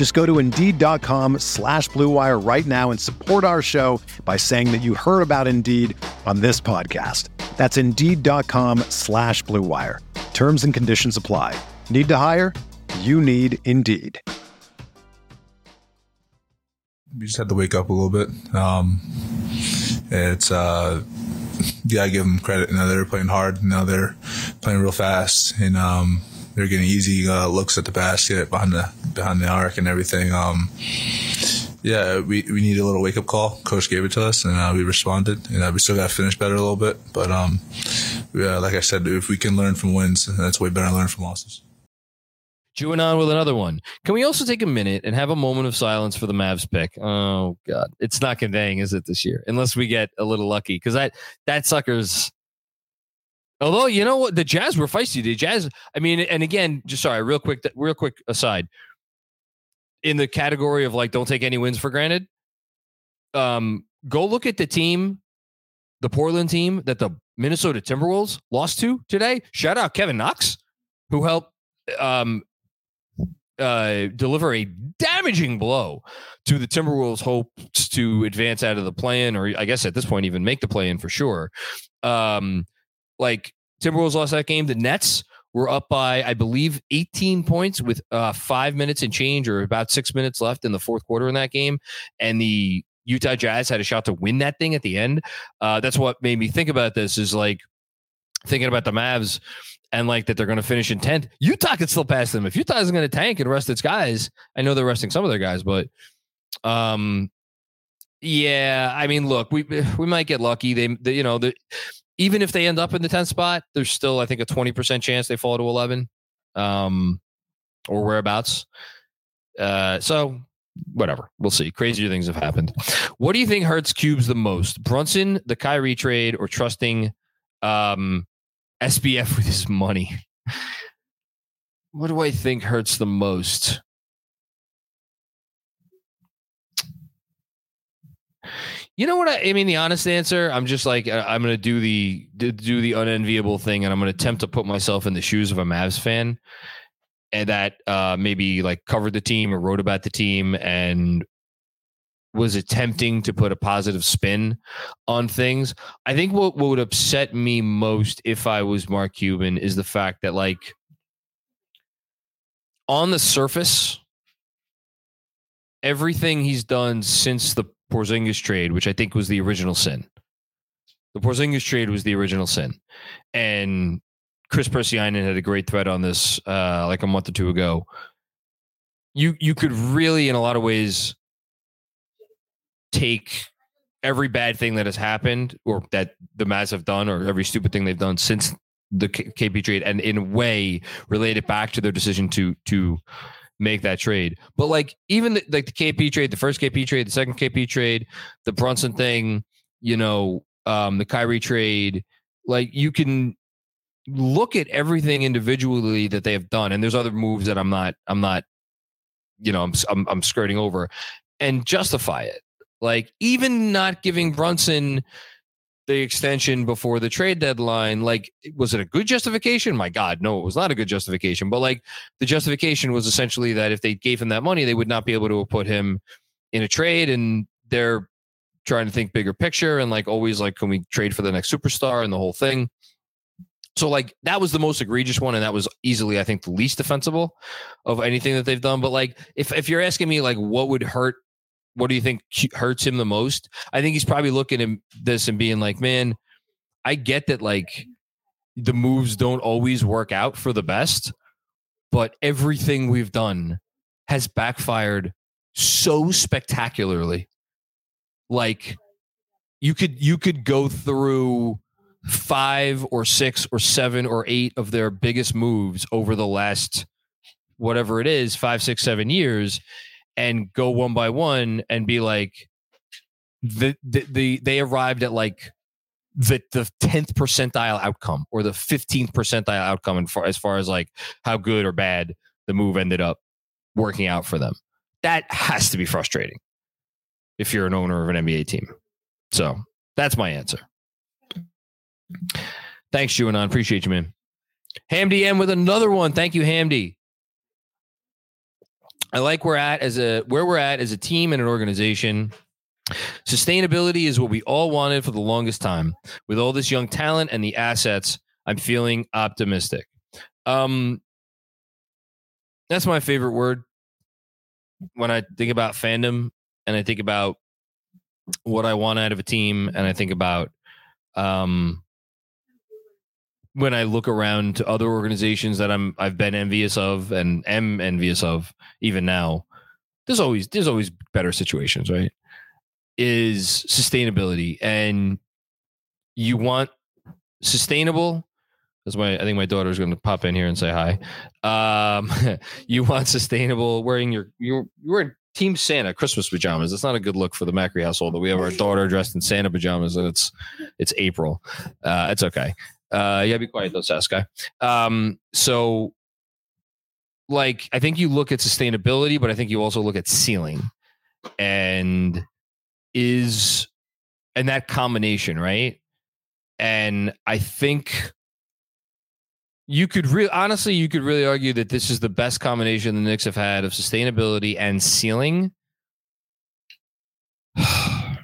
Just go to Indeed.com slash BlueWire right now and support our show by saying that you heard about Indeed on this podcast. That's Indeed.com slash BlueWire. Terms and conditions apply. Need to hire? You need Indeed. We just had to wake up a little bit. Um, it's, uh, you gotta give them credit. Know, they're playing hard. Know, they're playing real fast. And, um, they're getting easy uh, looks at the basket behind the behind the arc and everything. Um, yeah, we, we need a little wake up call. Coach gave it to us, and uh, we responded. And uh, we still got to finish better a little bit, but um, yeah, like I said, if we can learn from wins, that's way better than learn from losses. Chewing on with another one. Can we also take a minute and have a moment of silence for the Mavs pick? Oh God, it's not conveying, is it this year? Unless we get a little lucky, because that that sucker's Although you know what, the Jazz were feisty. The Jazz, I mean, and again, just sorry, real quick, real quick aside. In the category of like, don't take any wins for granted. Um, go look at the team, the Portland team that the Minnesota Timberwolves lost to today. Shout out Kevin Knox, who helped um, uh, deliver a damaging blow to the Timberwolves' hopes to advance out of the play-in, or I guess at this point even make the play-in for sure. Um, like Timberwolves lost that game. The Nets were up by, I believe, 18 points with uh, five minutes and change, or about six minutes left in the fourth quarter in that game, and the Utah Jazz had a shot to win that thing at the end. Uh, that's what made me think about this. Is like thinking about the Mavs and like that they're going to finish in 10th. Utah could still pass them. If Utah isn't going to tank and rest its guys, I know they're resting some of their guys, but um, yeah, I mean, look, we we might get lucky. They, they you know, the even if they end up in the 10th spot, there's still, I think, a 20% chance they fall to 11 um, or whereabouts. Uh, so, whatever. We'll see. Crazier things have happened. What do you think hurts Cubes the most? Brunson, the Kyrie trade, or trusting um, SBF with his money? What do I think hurts the most? You know what I, I, mean? The honest answer, I'm just like uh, I'm going to do the do the unenviable thing, and I'm going to attempt to put myself in the shoes of a Mavs fan, and that uh, maybe like covered the team or wrote about the team and was attempting to put a positive spin on things. I think what, what would upset me most if I was Mark Cuban is the fact that like on the surface, everything he's done since the Porzingis trade, which I think was the original sin. The Porzingis trade was the original sin, and Chris Persianen had a great thread on this uh, like a month or two ago. You you could really, in a lot of ways, take every bad thing that has happened or that the Mavs have done, or every stupid thing they've done since the KP trade, and in a way relate it back to their decision to to make that trade. But like even the, like the KP trade, the first KP trade, the second KP trade, the Brunson thing, you know, um, the Kyrie trade, like you can look at everything individually that they have done, and there's other moves that I'm not, I'm not, you know, I'm I'm, I'm skirting over, and justify it. Like even not giving Brunson the extension before the trade deadline like was it a good justification? My god no it was not a good justification. But like the justification was essentially that if they gave him that money they would not be able to put him in a trade and they're trying to think bigger picture and like always like can we trade for the next superstar and the whole thing? So like that was the most egregious one and that was easily i think the least defensible of anything that they've done. But like if if you're asking me like what would hurt what do you think hurts him the most? I think he's probably looking at this and being like, man, I get that like the moves don't always work out for the best, but everything we've done has backfired so spectacularly. Like you could you could go through five or six or seven or eight of their biggest moves over the last whatever it is, five, six, seven years, and go one by one and be like the the, the they arrived at like the the tenth percentile outcome or the fifteenth percentile outcome in far, as far as like how good or bad the move ended up working out for them. That has to be frustrating if you're an owner of an NBA team. So that's my answer. Thanks, Juanon. Appreciate you, man. Hamdy M with another one. Thank you, Hamdy. I like where at as a where we're at as a team and an organization. Sustainability is what we all wanted for the longest time. With all this young talent and the assets, I'm feeling optimistic. Um, that's my favorite word when I think about fandom and I think about what I want out of a team and I think about um, when I look around to other organizations that I'm I've been envious of and am envious of even now. There's always there's always better situations, right? is sustainability and you want sustainable that's why I think my daughter's going to pop in here and say hi. Um, you want sustainable wearing your you're you're wearing Team Santa Christmas pajamas. It's not a good look for the Macri household that we have our daughter dressed in Santa pajamas and it's it's April. Uh, it's okay. Uh, yeah, be quiet though, Saskai. Um, so like I think you look at sustainability, but I think you also look at ceiling and is and that combination, right? And I think you could really honestly you could really argue that this is the best combination the Knicks have had of sustainability and ceiling. I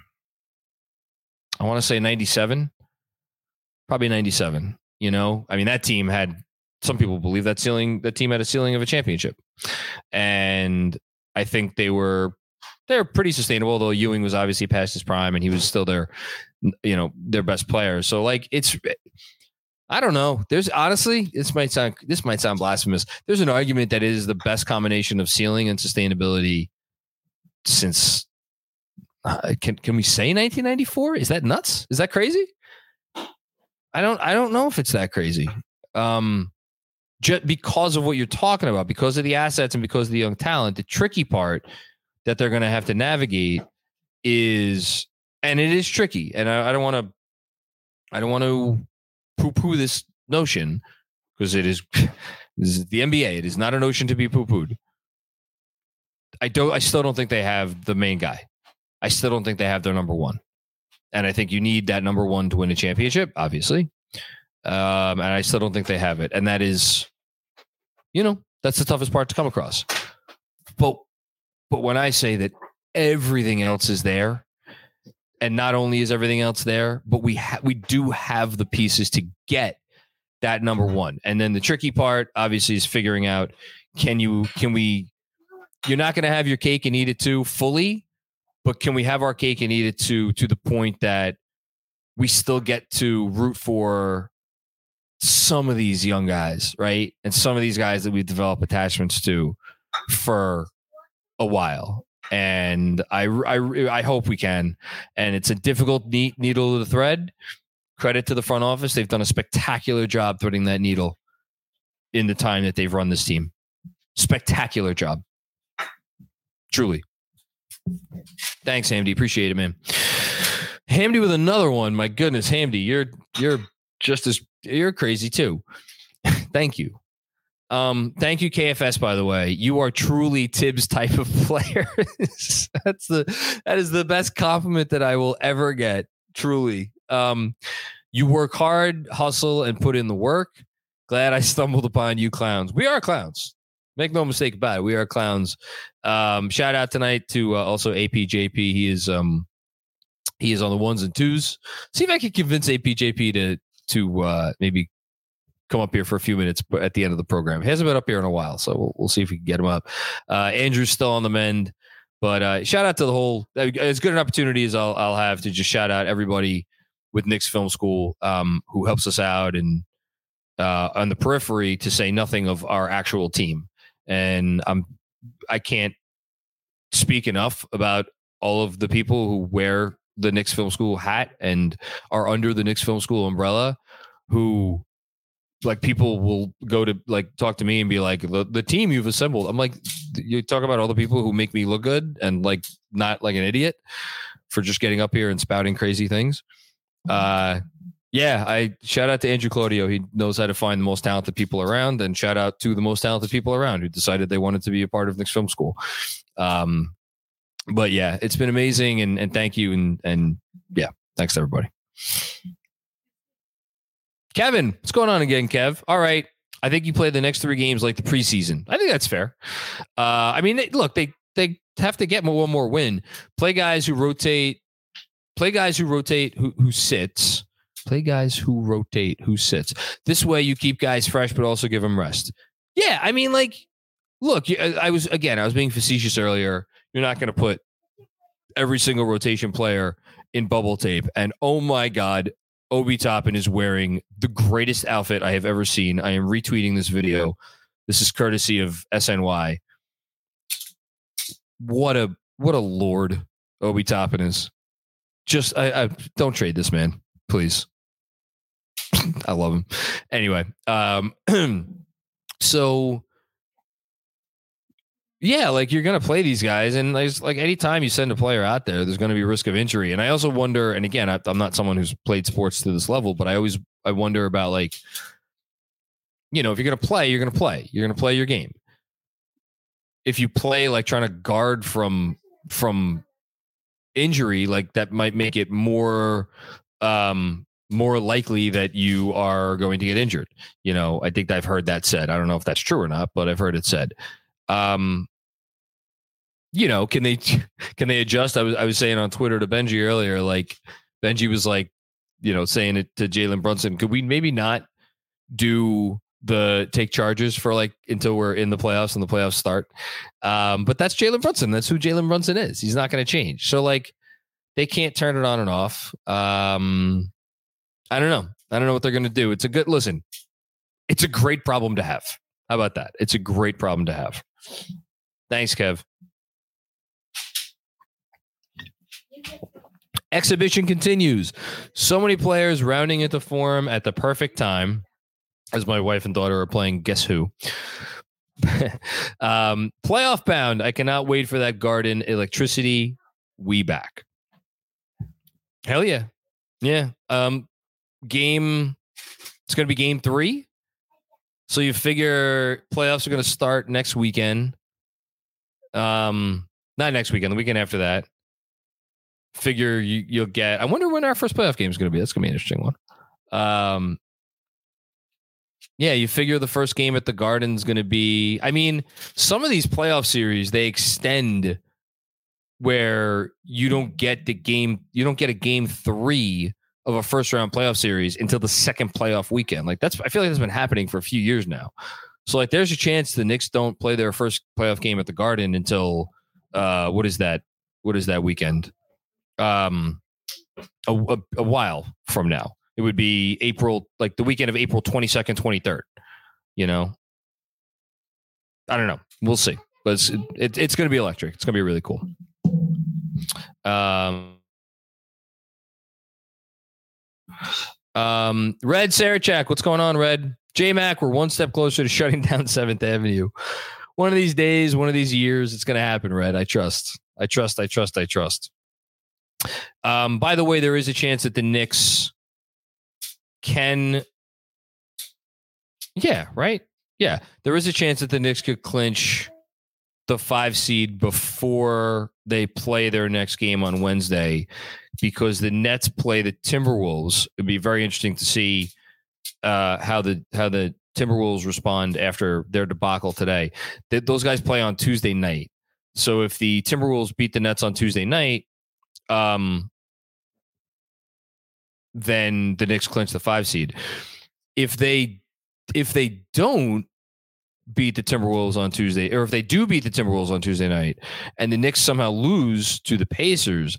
want to say 97. Probably 97. You know, I mean that team had some people believe that ceiling that team had a ceiling of a championship. And I think they were they're pretty sustainable. Though Ewing was obviously past his prime, and he was still their, you know, their best player. So like it's, I don't know. There's honestly, this might sound this might sound blasphemous. There's an argument that it is the best combination of ceiling and sustainability since. Uh, can can we say 1994? Is that nuts? Is that crazy? I don't I don't know if it's that crazy. Um, just because of what you're talking about, because of the assets and because of the young talent, the tricky part that they're going to have to navigate is, and it is tricky. And I, I don't want to, I don't want to poo poo this notion because it is, is the NBA. It is not a notion to be poo pooed. I don't, I still don't think they have the main guy. I still don't think they have their number one. And I think you need that number one to win a championship, obviously. Um, and I still don't think they have it. And that is, you know, that's the toughest part to come across. But but when I say that everything else is there, and not only is everything else there, but we ha- we do have the pieces to get that number one. And then the tricky part, obviously, is figuring out can you can we? You're not going to have your cake and eat it too fully, but can we have our cake and eat it too to the point that we still get to root for some of these young guys, right? And some of these guys that we develop attachments to for a while and I, I, I hope we can. And it's a difficult needle to thread. Credit to the front office; they've done a spectacular job threading that needle in the time that they've run this team. Spectacular job, truly. Thanks, Hamdy. Appreciate it, man. Hamdy with another one. My goodness, Hamdy, you're you're just as you're crazy too. Thank you. Um, thank you, KFS. By the way, you are truly Thibs type of player. That's the that is the best compliment that I will ever get. Truly, um, you work hard, hustle, and put in the work. Glad I stumbled upon you, clowns. We are clowns. Make no mistake about it. We are clowns. Um, shout out tonight to uh, also APJP. He is um, he is on the ones and twos. See if I can convince APJP to to uh, maybe come up here for a few minutes at the end of the program. He hasn't been up here in a while, so we'll, we'll see if we can get him up. Uh, Andrew's still on the mend, but uh, shout out to the whole. As good an opportunity as I'll, I'll have to just shout out everybody with Knicks Film School um, who helps us out and uh, on the periphery, to say nothing of our actual team. And I'm I can't speak enough about all of the people who wear the Knicks Film School hat and are under the Knicks Film School umbrella who like people will go to like talk to me and be like the, the team you've assembled. I'm like you talk about all the people who make me look good and like not like an idiot for just getting up here and spouting crazy things. Uh yeah i shout out to andrew claudio he knows how to find the most talented people around and shout out to the most talented people around who decided they wanted to be a part of Knicks film school um but yeah it's been amazing and and thank you and and yeah thanks everybody Kevin, what's going on again, Kev? All right. I think you play the next three games like the preseason. I think that's fair. Uh, I mean, they, look, they they have to get one more win. Play guys who rotate. Play guys who rotate who who sits. Play guys who rotate who sits. This way, you keep guys fresh, but also give them rest. Yeah, I mean, like, look, uh, I was again, I was being facetious earlier. You're not going to put every single rotation player in bubble tape, and oh my god, Obi Toppin is wearing the greatest outfit I have ever seen. I am retweeting this video. This is courtesy of SNY. What a what a lord Obi Toppin is. Just I, I don't trade this man, please. I love him. Anyway, um so yeah, like you're to play these guys, and there's like anytime you send a player out there, there's to be risk of injury. And I also wonder, and again, I, I'm not someone who's played sports to this level, but I always I wonder about like, you know, if you're to play, you're to play. You're to play your game. If you play like trying to guard from from injury, like that might make it more um more likely that you are going to get injured. You know, I think I've heard that said. I don't know if that's true or not, but I've heard it said. Um you know can they can they adjust? I was i was saying on twitter to benji earlier like benji was like you know saying it to jalen brunson could we maybe not do the take charges for like until we're in the playoffs and the playoffs start? Um but that's jalen brunson. That's who jalen brunson is. He's not going to change. So like they can't turn it on and off. Um i don't know i don't know what they're going to do it's a good listen it's a great problem to have how about that it's a great problem to have Thanks, Kev. Exhibition continues. So many players rounding into form at the perfect time as my wife and daughter are playing Guess Who. um, playoff bound. I cannot wait for that garden electricity. We back. Hell yeah. Yeah. Um, game, it's going to be game three so you figure playoffs are going to start next weekend. Um, not next weekend, the weekend after that. Figure you you'll get. I wonder when our first playoff game is going to be. That's going to be an interesting one. Um, yeah, you figure the first game at the Garden is going to be. I mean, some of these playoff series they extend where you don't get the game. You don't get a game three of a first round playoff series until the second playoff weekend. Like that's I feel like that's been happening for a few years now. So like there's a chance the Knicks don't play their first playoff game at the Garden until uh what is that? What is that weekend? Um a, a, a while from now. It would be April like the weekend of April 22nd, 23rd. You know. I don't know. We'll see. But it's it, it's going to be electric. It's going to be really cool. Um um, Red Sarachak, what's going on, Red? J Mac, we're one step closer to shutting down Seventh Avenue. One of these days, one of these years, it's going to happen, Red. I trust. I trust. I trust. I trust. Um, by the way, there is a chance that the Knicks can. Yeah, right. Yeah, there is a chance that the Knicks could clinch the five seed before they play their next game on Wednesday because the Nets play the Timberwolves. It'd be very interesting to see uh, how the how the Timberwolves respond after their debacle today. Th- those guys play on Tuesday night. So if the Timberwolves beat the Nets on Tuesday night, um, then the Knicks clinch the five seed. If they if they don't, beat the Timberwolves on Tuesday, or if they do beat the Timberwolves on Tuesday night, and the Knicks somehow lose to the Pacers,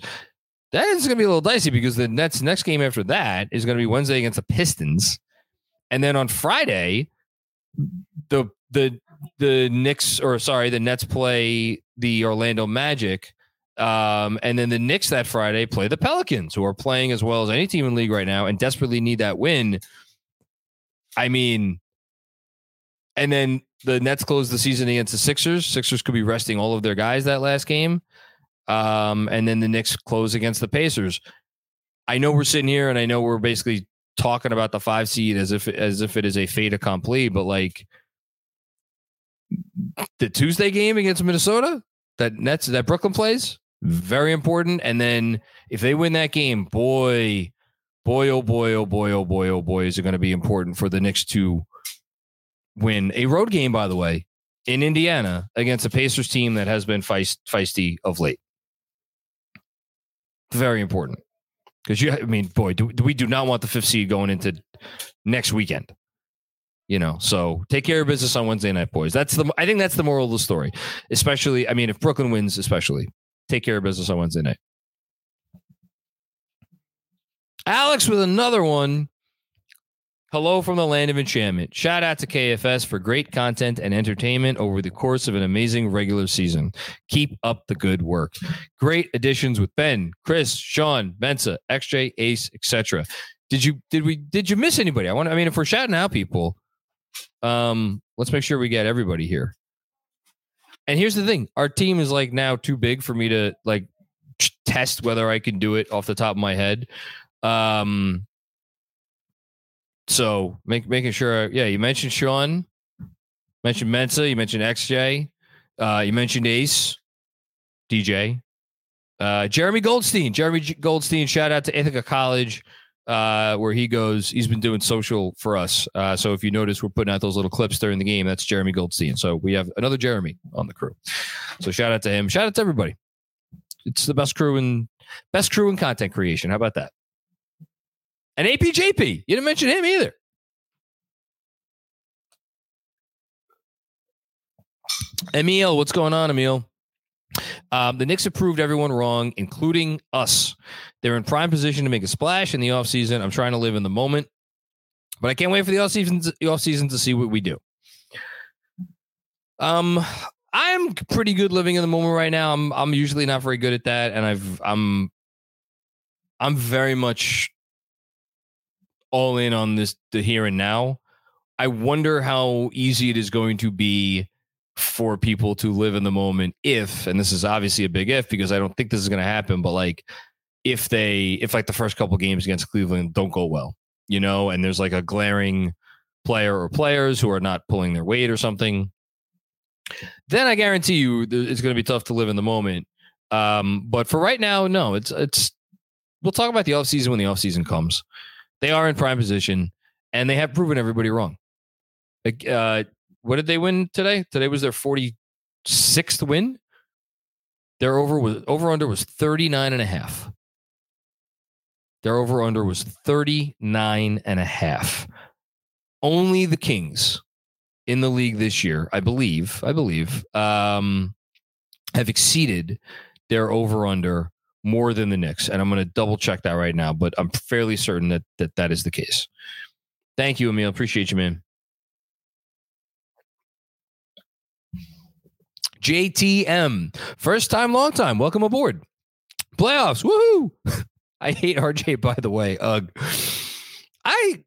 that is going to be a little dicey because the Nets' next game after that is going to be Wednesday against the Pistons, And then on Friday, the the the Knicks or sorry, the Nets play the Orlando Magic. Um, and then the Knicks that Friday play the Pelicans, who are playing as well as any team in the league right now and desperately need that win. I mean, and then the Nets close the season against the Sixers. Sixers could be resting all of their guys that last game. Um, and then the Knicks close against the Pacers. I know we're sitting here and I know we're basically talking about the five seed as if as if it is a fait accompli, but like the Tuesday game against Minnesota that Nets that Brooklyn plays very important. And then if they win that game, boy, boy, oh boy, oh boy, oh boy, oh boy, is it going to be important for the Knicks to win a road game, by the way, in Indiana against a Pacers team that has been feist, feisty of late. Very important because you, I mean, boy, do, do we do not want the fifth seed going into next weekend. You know, so take care of business on Wednesday night, boys. That's the I think that's the moral of the story. Especially, I mean, if Brooklyn wins, especially take care of business on Wednesday night. Alex with another one. Hello from the land of enchantment. Shout out to KFS for great content and entertainment over the course of an amazing regular season. Keep up the good work. Great additions with Ben, Chris, Sean, Mensa, XJ, Ace, etc. Did you did we did you miss anybody? I want I mean if we're shouting out people, um let's make sure we get everybody here. And here's the thing: our team is like now too big for me to like test whether I can do it off the top of my head. Um, so make, making sure, yeah, you mentioned Sean, mentioned Mensa, you mentioned XJ, uh, you mentioned Ace, DJ, uh, Jeremy Goldstein. Jeremy Goldstein, shout out to Ithaca College uh, where he goes. He's been doing social for us. Uh, so if you notice, we're putting out those little clips during the game. That's Jeremy Goldstein. So we have another Jeremy on the crew. So shout out to him. Shout out to everybody. It's the best crew in best crew in content creation. How about that? And APJP. You didn't mention him either. Emil, what's going on, Emil? Um, the Knicks have proved everyone wrong, including us. They're in prime position to make a splash in the offseason. I'm trying to live in the moment, but I can't wait for the offseason, the offseason to see what we do. Um, I'm pretty good living in the moment right now. I'm I'm usually not very good at that, and I've I'm I'm very much all in on this the here and now. I wonder how easy it is going to be for people to live in the moment if and this is obviously a big if because I don't think this is going to happen but like if they if like the first couple games against Cleveland don't go well you know and there's like a glaring player or players who are not pulling their weight or something then I guarantee you it's going to be tough to live in the moment um but for right now no it's it's we'll talk about the offseason when the offseason comes they are in prime position and they have proven everybody wrong uh what did they win today? Today was their 46th win. Their over was over under was 39 and a half. Their over under was 39 and a half. Only the Kings in the league this year, I believe, I believe, um, have exceeded their over under more than the Knicks. And I'm going to double check that right now, but I'm fairly certain that that, that is the case. Thank you, Emil. Appreciate you, man. JTM. First time, long time. Welcome aboard. Playoffs. Woohoo. I hate RJ, by the way. Ugh. I,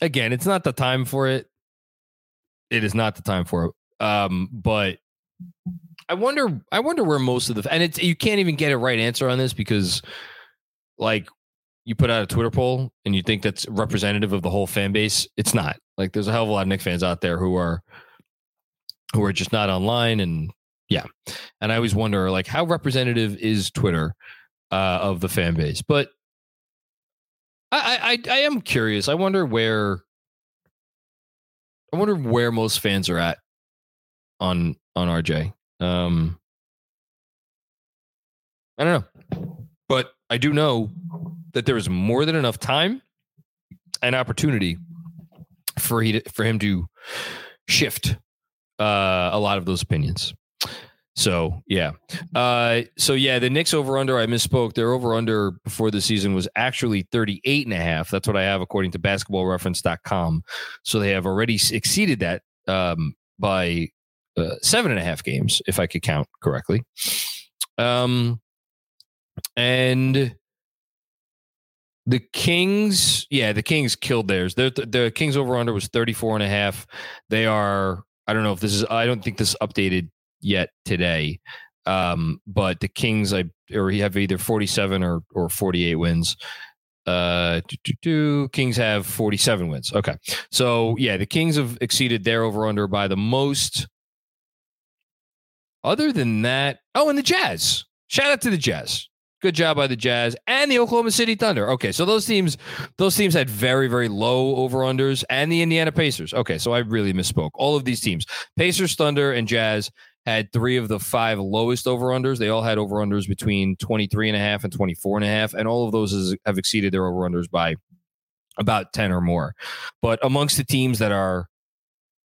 again, it's not the time for it. It is not the time for it. Um, but I wonder, I wonder where most of the, and it's, you can't even get a right answer on this because, like, you put out a Twitter poll and you think that's representative of the whole fan base. It's not. Like, there's a hell of a lot of Knick fans out there who are, who are just not online and yeah and i always wonder like how representative is twitter uh, of the fan base but I, I i am curious i wonder where i wonder where most fans are at on on rj um i don't know but i do know that there is more than enough time and opportunity for he to, for him to shift uh, a lot of those opinions. So yeah, uh, so yeah, the Knicks over under. I misspoke. Their over under before the season was actually 38 and a half. That's what I have according to BasketballReference.com. So they have already exceeded that um, by uh, seven and a half games, if I could count correctly. Um, and the Kings, yeah, the Kings killed theirs. The, the Kings over under was 34 and a half. They are, I don't know if this is, I don't think this is updated yet today. Um, but the Kings, I or he have either 47 or, or 48 wins. Uh, do, do, do. Kings have 47 wins. Okay. So yeah, the Kings have exceeded their over under by the most. Other than that, oh, and the Jazz. Shout out to the Jazz. Good job by the Jazz and the Oklahoma City Thunder. Okay, so those teams, those teams had very, very low over unders, and the Indiana Pacers. Okay, so I really misspoke. All of these teams, Pacers, Thunder, and Jazz, had three of the five lowest over unders. They all had over unders between 23 and a half and 24 and a half, and all of those is, have exceeded their over unders by about 10 or more. But amongst the teams that are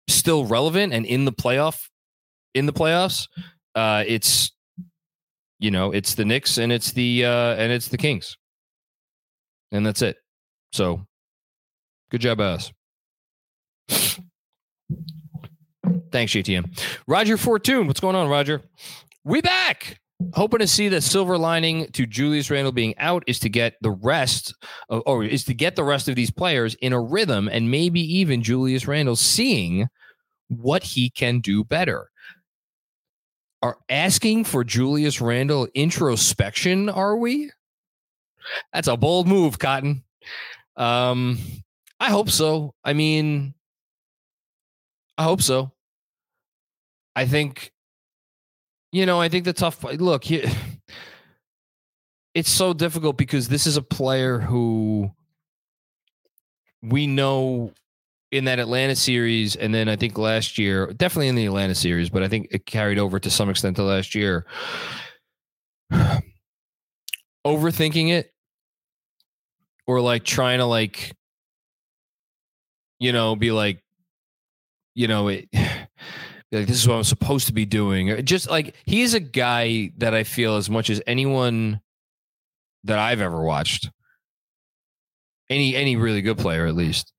still relevant and in the playoff in the playoffs, uh, it's you know, it's the Knicks and it's the uh, and it's the Kings, and that's it. So, good job, us. Thanks, JTM. Roger Fortune, what's going on, Roger? We back. Hoping to see the silver lining to Julius Randle being out is to get the rest of, or is to get the rest of these players in a rhythm and maybe even Julius Randle seeing what he can do better are asking for Julius Randle introspection, are we? That's a bold move, Cotton. Um, I hope so. I mean, I hope so. I think, you know, I think the tough look. It's so difficult because this is a player who we know in that Atlanta series, and then I think last year, definitely in the Atlanta series, but I think it carried over to some extent to last year. Overthinking it, or like trying to like, you know, be like, you know, it. Like, this is what I'm supposed to be doing. Just like he's a guy that I feel as much as anyone that I've ever watched, any any really good player at least,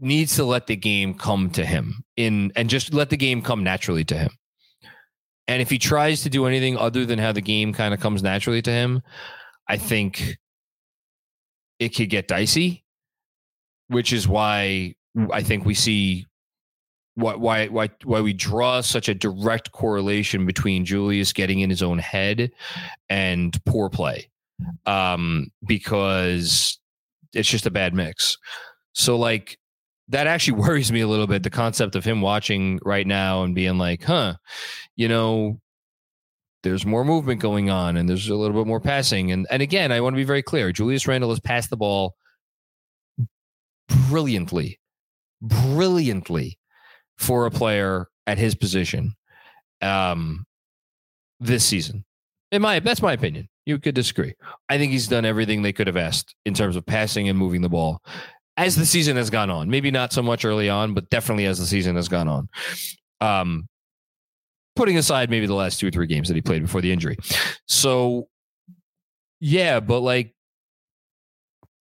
needs to let the game come to him in and just let the game come naturally to him. And if he tries to do anything other than how the game kind of comes naturally to him, I think it could get dicey, which is why I think we see why why why why we draw such a direct correlation between Julius getting in his own head and poor play. Um, because it's just a bad mix. So like that actually worries me a little bit. The concept of him watching right now and being like, huh, you know, there's more movement going on and there's a little bit more passing. And and again, I want to be very clear. Julius Randle has passed the ball brilliantly, brilliantly for a player at his position um, this season. In my that's my opinion. You could disagree. I think he's done everything they could have asked in terms of passing and moving the ball as the season has gone on. Maybe not so much early on, but definitely as the season has gone on. Um, putting aside maybe the last two or three games that he played before the injury. So, yeah, but like,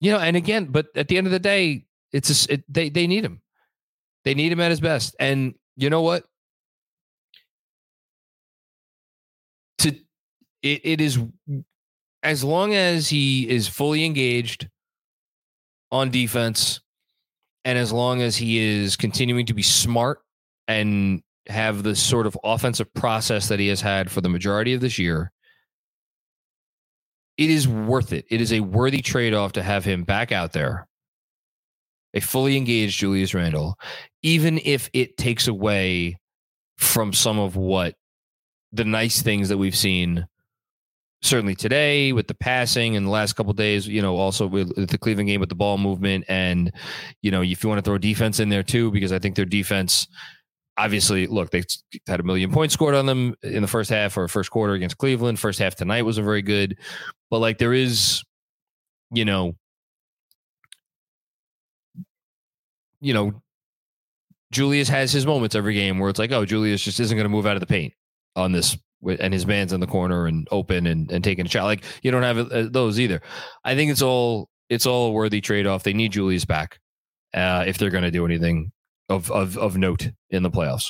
you know, and again, but at the end of the day, it's a, it, they they need him. They need him at his best, and you know what? To it, it is as long as he is fully engaged on defense. And as long as he is continuing to be smart and have the sort of offensive process that he has had for the majority of this year, it is worth it. It is a worthy trade off to have him back out there, a fully engaged Julius Randle, even if it takes away from some of what the nice things that we've seen certainly today with the passing and the last couple days, you know, also with the Cleveland game with the ball movement. And, you know, if you want to throw defense in there too, because I think their defense, obviously, look, they had a million points scored on them in the first half or first quarter against Cleveland. First half tonight wasn't very good. But like there is, you know, you know, Julius has his moments every game where it's like, oh, Julius just isn't going to move out of the paint on this and his man's in the corner and open and, and taking a shot. Like you don't have uh, those either. I think it's all it's all a worthy trade off. They need Julius back uh, if they're going to do anything of, of of note in the playoffs.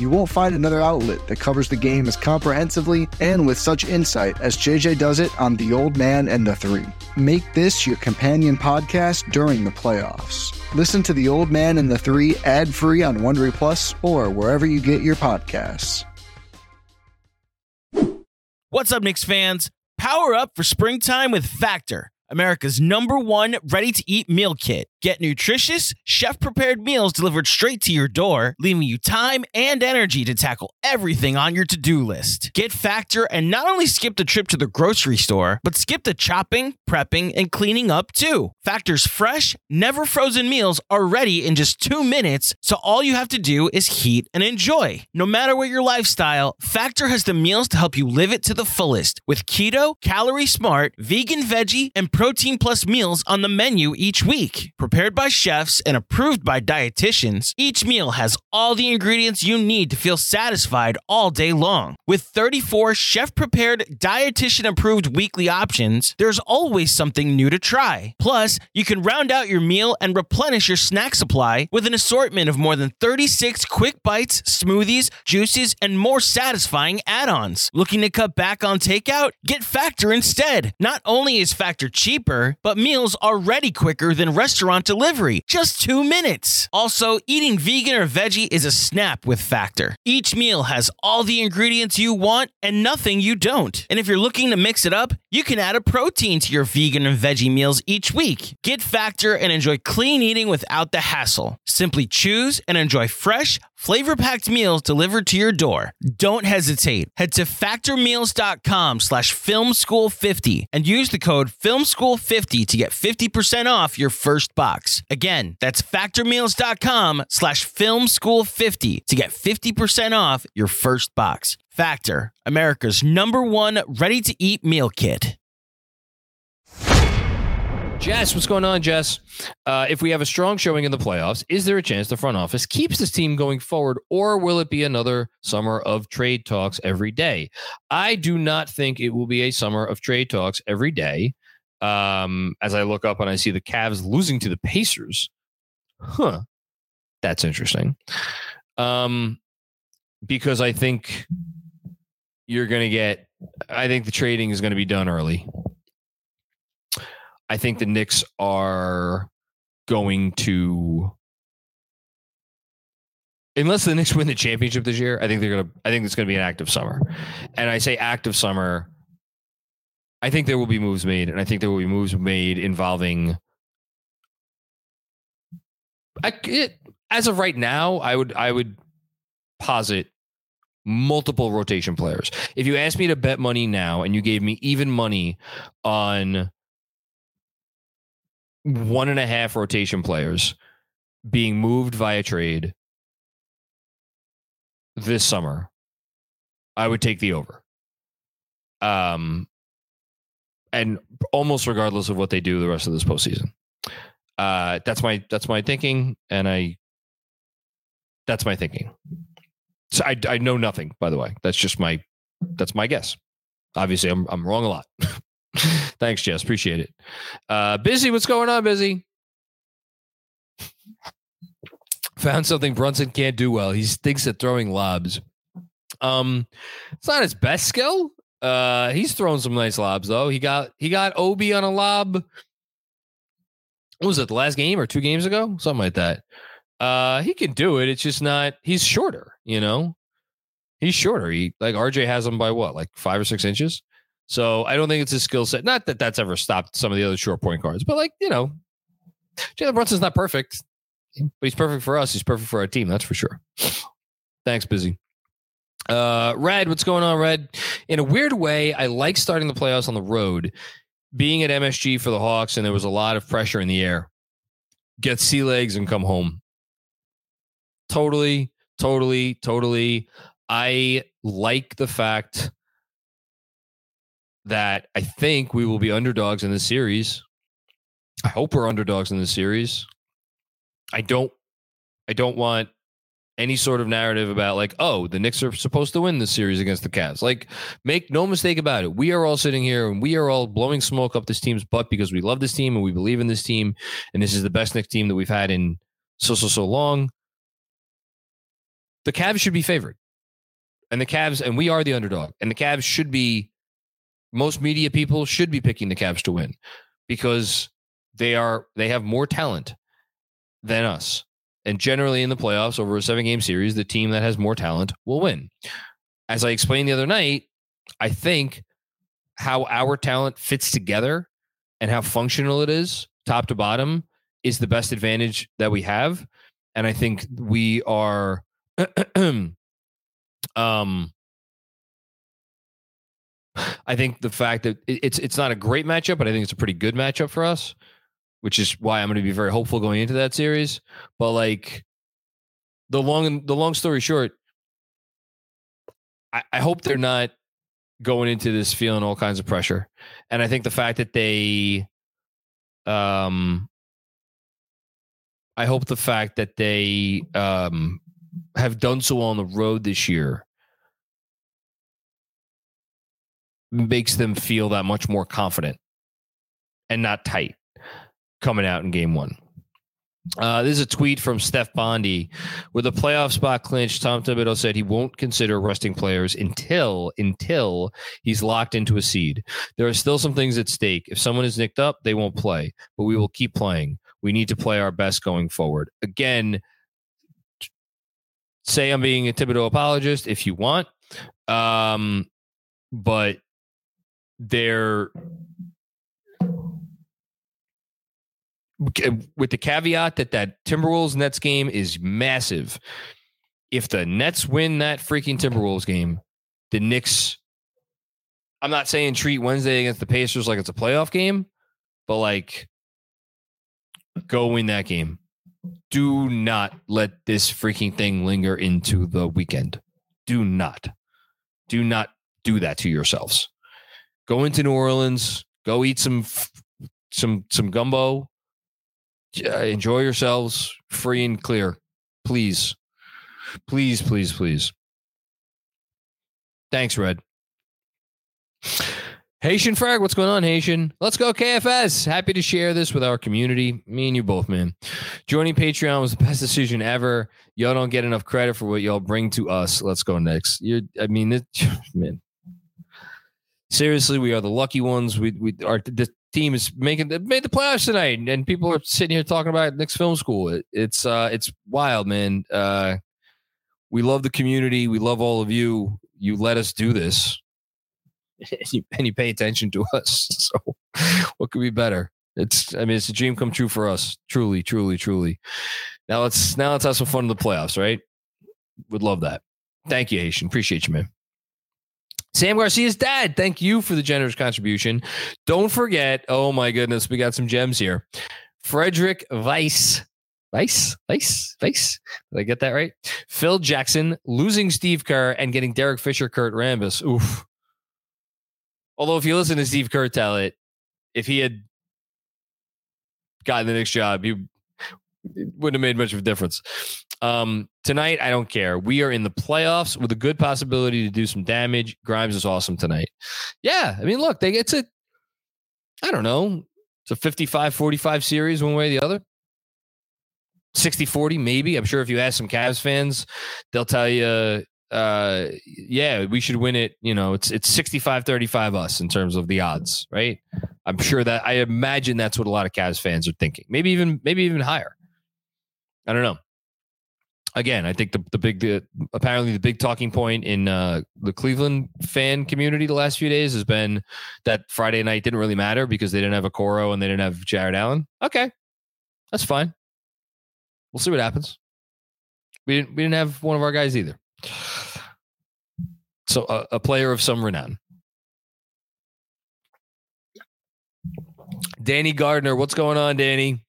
You won't find another outlet that covers the game as comprehensively and with such insight as JJ does it on The Old Man and the Three. Make this your companion podcast during the playoffs. Listen to The Old Man and the Three ad free on Wondery Plus or wherever you get your podcasts. What's up, Knicks fans? Power up for springtime with Factor, America's number one ready to eat meal kit. Get nutritious, chef prepared meals delivered straight to your door, leaving you time and energy to tackle everything on your to do list. Get Factor and not only skip the trip to the grocery store, but skip the chopping, prepping, and cleaning up too. Factor's fresh, never frozen meals are ready in just two minutes, so all you have to do is heat and enjoy. No matter what your lifestyle, Factor has the meals to help you live it to the fullest with keto, calorie smart, vegan, veggie, and protein plus meals on the menu each week. Prepared by chefs and approved by dietitians, each meal has all the ingredients you need to feel satisfied all day long. With 34 chef prepared, dietitian approved weekly options, there's always something new to try. Plus, you can round out your meal and replenish your snack supply with an assortment of more than 36 quick bites, smoothies, juices, and more satisfying add ons. Looking to cut back on takeout? Get Factor instead. Not only is Factor cheaper, but meals are ready quicker than restaurant delivery, just two minutes. Also, eating vegan or veggie is a snap with Factor. Each meal has all the ingredients you want and nothing you don't. And if you're looking to mix it up, you can add a protein to your vegan and veggie meals each week. Get Factor and enjoy clean eating without the hassle. Simply choose and enjoy fresh, Flavor packed meals delivered to your door. Don't hesitate. Head to factormeals.com slash filmschool50 and use the code filmschool50 to get 50% off your first box. Again, that's factormeals.com slash filmschool50 to get 50% off your first box. Factor, America's number one ready to eat meal kit. Jess, what's going on, Jess? Uh, if we have a strong showing in the playoffs, is there a chance the front office keeps this team going forward, or will it be another summer of trade talks every day? I do not think it will be a summer of trade talks every day. Um, as I look up and I see the Cavs losing to the Pacers, huh? That's interesting. Um, because I think you're going to get. I think the trading is going to be done early. I think the Knicks are going to unless the Knicks win the championship this year, I think they're gonna I think it's gonna be an active summer. And I say active summer, I think there will be moves made, and I think there will be moves made involving I, it, as of right now, I would I would posit multiple rotation players. If you asked me to bet money now and you gave me even money on one and a half rotation players being moved via trade this summer, I would take the over. Um, and almost regardless of what they do the rest of this postseason. Uh, that's my that's my thinking, and I that's my thinking. So I I know nothing, by the way. That's just my that's my guess. Obviously, I'm I'm wrong a lot. Thanks, Jess. Appreciate it. Uh, busy, what's going on, busy? Found something Brunson can't do well. He stinks at throwing lobs. Um, it's not his best skill. Uh, he's thrown some nice lobs though. He got he got Obi on a lob. What was it the last game or two games ago? Something like that. Uh, he can do it. It's just not. He's shorter. You know, he's shorter. He like RJ has him by what, like five or six inches. So I don't think it's his skill set. Not that that's ever stopped some of the other short point guards, but like, you know, Jalen Brunson's not perfect, but he's perfect for us. He's perfect for our team. That's for sure. Thanks, Busy. Uh, Red, what's going on, Red? In a weird way, I like starting the playoffs on the road. Being at MSG for the Hawks, and there was a lot of pressure in the air. Get sea legs and come home. Totally, totally, totally. I like the fact that I think we will be underdogs in this series. I hope we're underdogs in this series. I don't I don't want any sort of narrative about like, oh, the Knicks are supposed to win this series against the Cavs. Like, make no mistake about it. We are all sitting here and we are all blowing smoke up this team's butt because we love this team and we believe in this team. And this is the best Knicks team that we've had in so, so, so long. The Cavs should be favored. And the Cavs, and we are the underdog. And the Cavs should be most media people should be picking the Cavs to win because they are they have more talent than us. And generally in the playoffs over a seven game series, the team that has more talent will win. As I explained the other night, I think how our talent fits together and how functional it is, top to bottom, is the best advantage that we have. And I think we are um I think the fact that it's it's not a great matchup, but I think it's a pretty good matchup for us, which is why I'm going to be very hopeful going into that series. But like the long the long story short, I, I hope they're not going into this feeling all kinds of pressure, and I think the fact that they, um, I hope the fact that they um have done so well on the road this year makes them feel that much more confident and not tight coming out in game one. Uh, this is a tweet from Steph Bondy. With a playoff spot clinched, Tom Thibodeau said he won't consider resting players until until he's locked into a seed. There are still some things at stake. If someone is nicked up, they won't play, but we will keep playing. We need to play our best going forward. Again, say I'm being a Thibodeau apologist if you want, um, but they're with the caveat that that Timberwolves Nets game is massive. if the Nets win that freaking Timberwolves game, the Knicks. I'm not saying treat Wednesday against the Pacers like it's a playoff game, but like go win that game. Do not let this freaking thing linger into the weekend. Do not. Do not do that to yourselves. Go into New Orleans, go eat some some some gumbo. Uh, enjoy yourselves free and clear. Please. Please, please, please. Thanks, Red. Haitian Frag, what's going on, Haitian? Let's go, KFS. Happy to share this with our community. Me and you both, man. Joining Patreon was the best decision ever. Y'all don't get enough credit for what y'all bring to us. Let's go next. You're, I mean, it, man. Seriously, we are the lucky ones. We, we, our the team is making made the playoffs tonight, and people are sitting here talking about Knicks Film School. It, it's, uh, it's wild, man. Uh, we love the community. We love all of you. You let us do this and you, and you pay attention to us. So, what could be better? It's, I mean, it's a dream come true for us. Truly, truly, truly. Now let's now let's have some fun in the playoffs, right? Would love that. Thank you, Haitian. Appreciate you, man. Sam Garcia's dad, thank you for the generous contribution. Don't forget, oh my goodness, we got some gems here. Frederick Weiss. Weiss? Weiss? Weiss? Did I get that right? Phil Jackson losing Steve Kerr and getting Derek Fisher, Kurt Rambis. Oof. Although if you listen to Steve Kerr tell it, if he had gotten the next job, he wouldn't have made much of a difference. Um, tonight, I don't care. We are in the playoffs with a good possibility to do some damage. Grimes is awesome tonight. Yeah. I mean, look, they get to, I don't know, it's a 55 45 series one way or the other. 60 40, maybe. I'm sure if you ask some Cavs fans, they'll tell you uh yeah we should win it you know it's it's 65 35 us in terms of the odds right i'm sure that i imagine that's what a lot of Cavs fans are thinking maybe even maybe even higher i don't know again i think the, the big the, apparently the big talking point in uh the cleveland fan community the last few days has been that friday night didn't really matter because they didn't have Okoro and they didn't have Jarrett Allen. Okay. That's fine. We'll see what happens. We didn't we didn't have one of our guys either. So a, a player of some renown. Danny Gardner, what's going on, Danny?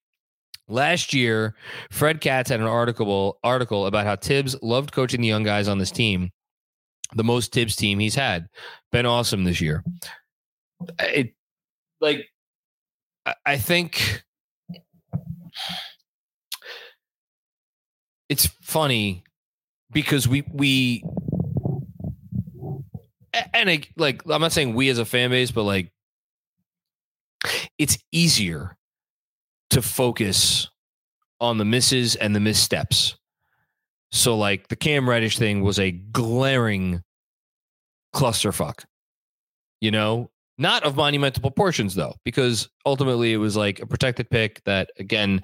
Last year, Fred Katz had an article article about how Thibs loved coaching the young guys on this team, the most Thibs team he's had. Been awesome this year. It like I think it's funny because we we and like I'm not saying we as a fan base, but like it's easier to focus on the misses and the missteps. So like the Cam Reddish thing was a glaring clusterfuck. You know, not of monumental proportions though, because ultimately it was like a protected pick that again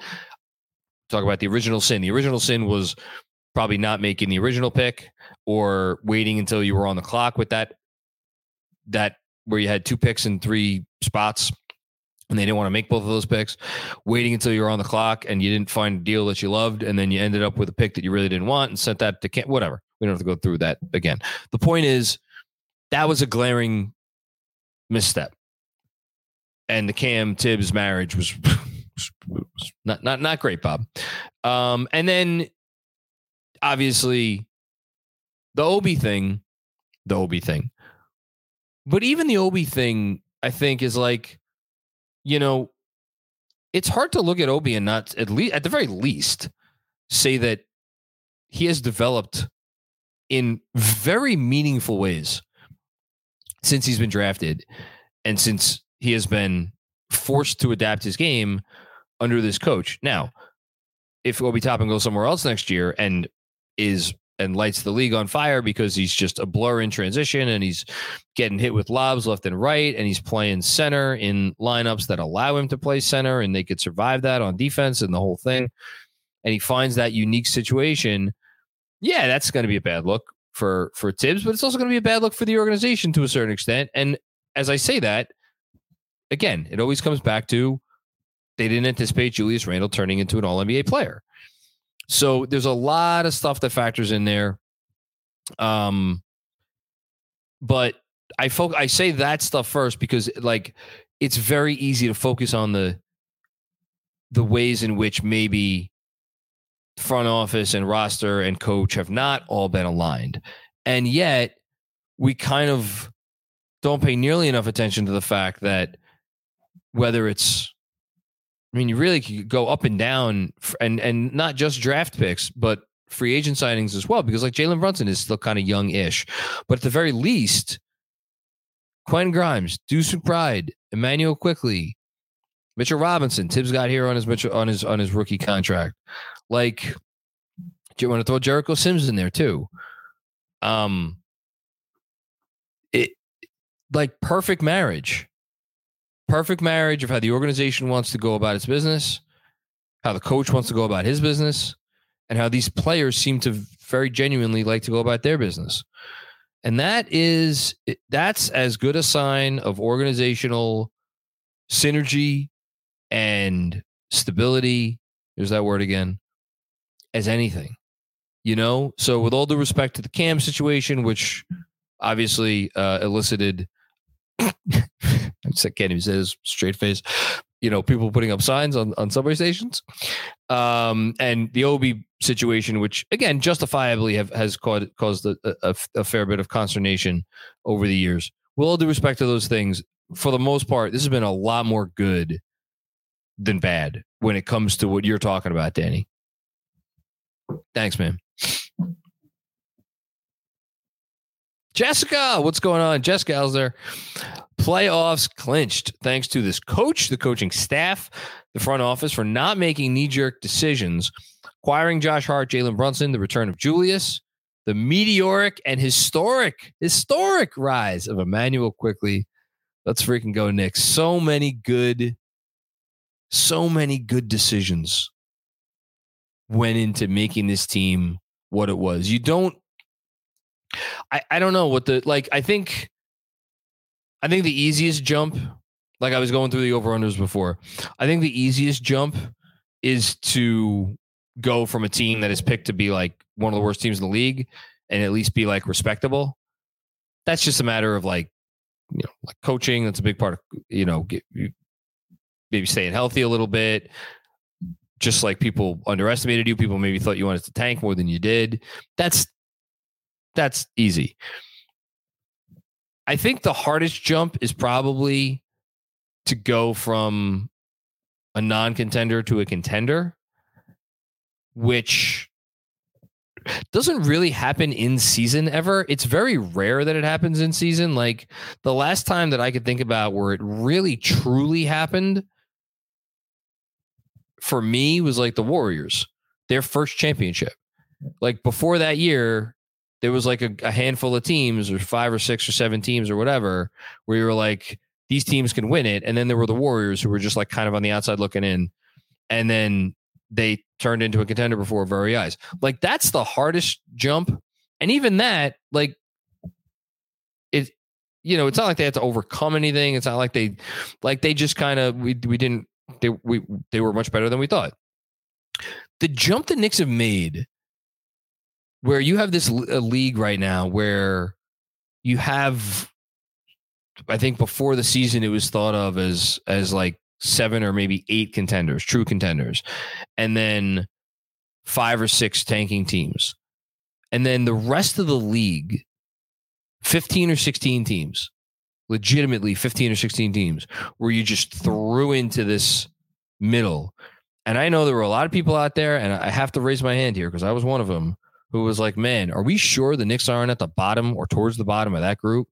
talk about the original sin. The original sin was probably not making the original pick or waiting until you were on the clock with that that where you had two picks in three spots and they didn't want to make both of those picks, waiting until you were on the clock and you didn't find a deal that you loved, and then you ended up with a pick that you really didn't want and sent that to Cam. Whatever. We don't have to go through that again. The point is, that was a glaring misstep, and the Cam Thibs marriage was, was not not not great, Bob. Um, and then obviously the Obi thing, the Obi thing but even the Obi thing, I think, is like, you know, it's hard to look at Obi and not at least at the very least say that he has developed in very meaningful ways since he's been drafted and since he has been forced to adapt his game under this coach. Now, if Obi Toppin goes somewhere else next year and is and lights the league on fire because he's just a blur in transition and he's getting hit with lobs left and right and he's playing center in lineups that allow him to play center and they could survive that on defense and the whole thing. And he finds that unique situation. Yeah that's going to be a bad look for for Thibs but it's also going to be a bad look for the organization to a certain extent. And as I say that again it always comes back to they didn't anticipate Julius Randle turning into an all NBA player So there's a lot of stuff that factors in there. Um, but I fo- I say that stuff first because like it's very easy to focus on the the ways in which maybe front office and roster and coach have not all been aligned. And yet we kind of don't pay nearly enough attention to the fact that whether it's I mean, you really could go up and down, and and not just draft picks, but free agent signings as well. Because like Jalen Brunson is still kind of young-ish, but at the very least, Quentin Grimes, Deuce McBride, Immanuel Quickley, Mitchell Robinson, Thibs got here on his Mitchell on his on his rookie contract. Like, do you want to throw Jericho Sims in there too? Um, it like perfect marriage perfect marriage of how the organization wants to go about its business, how the coach wants to go about his business, and how these players seem to very genuinely like to go about their business. And that is that's as good a sign of organizational synergy and stability. There's that word again, as anything. You know, so with all due respect to the Cam situation, which obviously uh, elicited I can't even say this straight face. You know, people putting up signs on, on subway stations, um, and the Obi situation, which again justifiably have, has caused caused a, a, a fair bit of consternation over the years. With all due respect to those things, for the most part, this has been a lot more good than bad when it comes to what you're talking about, Danny. Thanks, man. Jessica, what's going on? Jessica there. Playoffs clinched thanks to this coach, the coaching staff, the front office for not making knee jerk decisions, acquiring Josh Hart, Jalen Brunson, the return of Julius, the meteoric and historic, historic rise of Immanuel Quickley. Let's freaking go, Nick. So many good, so many good decisions went into making this team what it was. You don't I, I don't know what the like I think I think the easiest jump, like I was going through the over unders before, I think the easiest jump is to go from a team that is picked to be like one of the worst teams in the league and at least be like respectable. That's just a matter of like, you know, like coaching. That's a big part of, you know, get, maybe staying healthy a little bit. Just like people underestimated you, people maybe thought you wanted to tank more than you did. That's that's easy. I think the hardest jump is probably to go from a non contender to a contender, which doesn't really happen in season ever. It's very rare that it happens in season. Like the last time that I could think about where it really truly happened for me was like the Warriors, their first championship. Like before that year, there was like a, a, handful of teams or five or six or seven teams or whatever where you were like these teams can win it. And then there were the warriors who were just like kind of on the outside looking in. And then they turned into a contender before very eyes. Like that's the hardest jump. And even that like it you know it's not like they had to overcome anything. It's not like they like they just kind of we, we didn't they we they were much better than we thought. The jump the Knicks have made where you have this league right now where you have I think before the season it was thought of as as like seven or maybe eight contenders, true contenders, and then five or six tanking teams. And then the rest of the league, 15 or 16 teams, legitimately 15 or 16 teams, where you just threw into this middle. And I know there were a lot of people out there, and I have to raise my hand here because I was one of them who was like, man, are we sure the Knicks aren't at the bottom or towards the bottom of that group?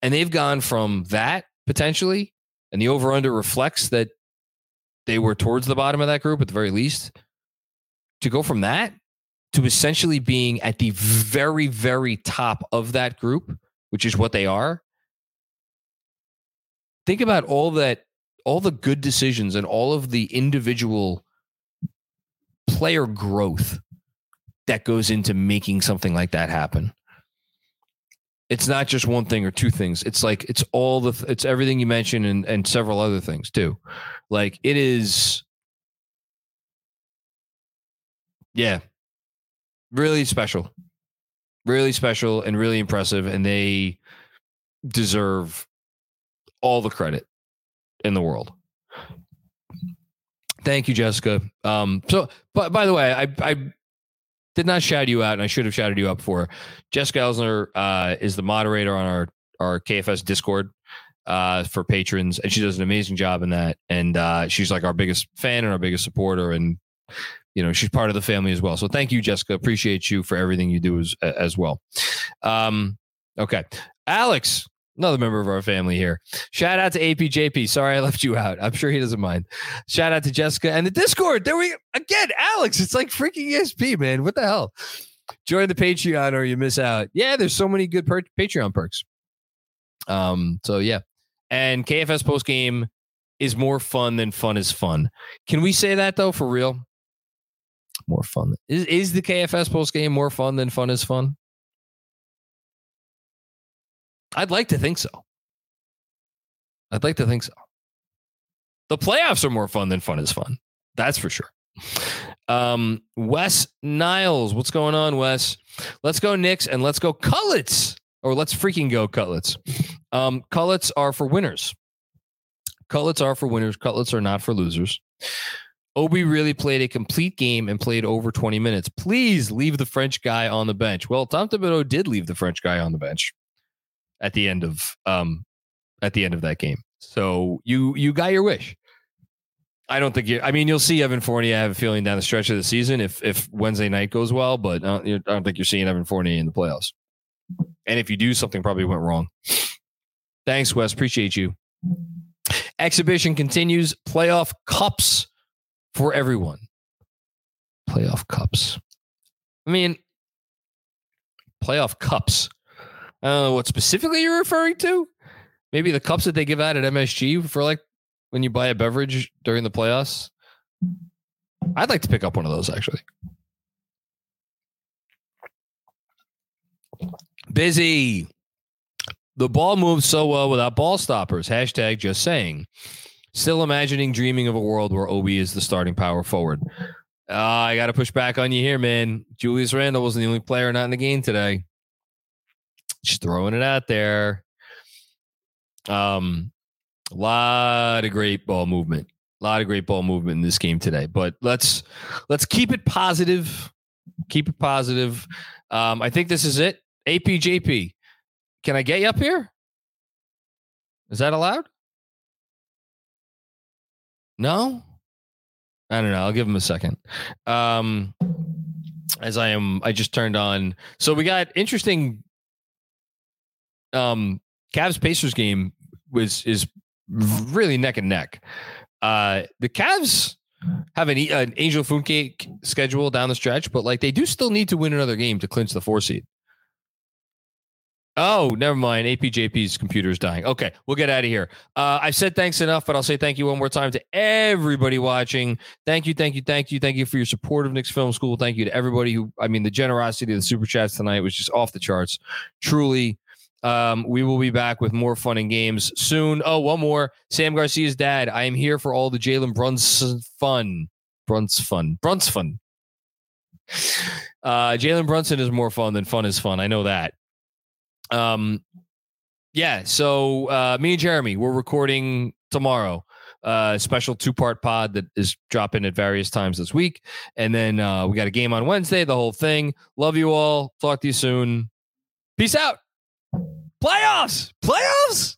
And they've gone from that potentially, and the over under reflects that they were towards the bottom of that group at the very least, to go from that to essentially being at the very, very top of that group, which is what they are. Think about all that, all the good decisions and all of the individual player growth that goes into making something like that happen. It's not just one thing or two things. It's like it's all the it's everything you mentioned and and several other things too. Like it is Yeah. Really special. Really special and really impressive. And they deserve all the credit in the world. Thank you, Jessica. Um, so, but by the way, I, I did not shout you out, and I should have shouted you up for. Jessica Elsner uh, is the moderator on our our KFS Discord uh, for patrons, and she does an amazing job in that. And uh, she's like our biggest fan and our biggest supporter, and you know she's part of the family as well. So thank you, Jessica. Appreciate you for everything you do as as well. Um, okay, Alex, another member of our family here. Shout out to APJP. Sorry I left you out. I'm sure he doesn't mind. Shout out to Jessica and the Discord. There we again, Alex. It's like freaking ESP, man. What the hell? Join the Patreon or you miss out. Yeah, there's so many good per- Patreon perks. Um, so yeah. And KFS post game is more fun than fun is fun. Can we say that though for real? More fun. Is is the KFS post game more fun than fun is fun? I'd like to think so. I'd like to think so. The playoffs are more fun than fun is fun. That's for sure. Um, Wes Niles, what's going on, Wes? Let's go Knicks and let's go Cutlets, or let's freaking go Cutlets. Um, Cutlets are for winners. Cutlets are for winners. Cutlets are not for losers. Obi really played a complete game and played over 20 minutes. Please leave the French guy on the bench. Well, Tom Thibodeau did leave the French guy on the bench at the end of um at the end of that game. So you you got your wish. I don't think you. I mean, you'll see Evan Fournier. I have a feeling down the stretch of the season if if Wednesday night goes well, but uh, I don't think you're seeing Evan Fournier in the playoffs. And if you do, something probably went wrong. Thanks, Wes. Appreciate you. Exhibition continues. Playoff cups for everyone. Playoff cups. I mean, playoff cups. I don't know what specifically you're referring to. Maybe the cups that they give out at MSG for like when you buy a beverage during the playoffs. I'd like to pick up one of those actually. Busy. The ball moves so well without ball stoppers. Hashtag just saying. Still imagining, dreaming of a world where Obi is the starting power forward. Uh, I got to push back on you here, man. Julius Randle wasn't the only player not in the game today. Just throwing it out there. Um, a lot of great ball movement. A lot of great ball movement in this game today. But let's let's keep it positive. Keep it positive. Um, I think this is it. APJP. Can I get you up here? Is that allowed? No? I don't know. I'll give him a second. Um, as I am, I just turned on. So we got interesting. Um, Cavs Pacers game was is really neck and neck. Uh, the Cavs have an, an Angel Funke schedule down the stretch, but like they do still need to win another game to clinch the four seed. Oh, never mind. APJP's computer is dying. Okay, we'll get out of here. Uh, I've said thanks enough, but I'll say thank you one more time to everybody watching. Thank you, thank you, thank you, thank you for your support of Knicks Film School. Thank you to everybody who, I mean, the generosity of the super chats tonight was just off the charts. Truly, um, we will be back with more fun and games soon. Oh, one more. Sam Garcia's dad. I am here for all the Jalen Brunson fun. Brunson fun. Brunson fun. Uh, Jalen Brunson is more fun than fun is fun. I know that. Um, yeah. So uh, me and Jeremy, we're recording tomorrow. Uh, special two part pod that is dropping at various times this week, and then uh, we got a game on Wednesday. The whole thing. Love you all. Talk to you soon. Peace out. Playoffs. Playoffs.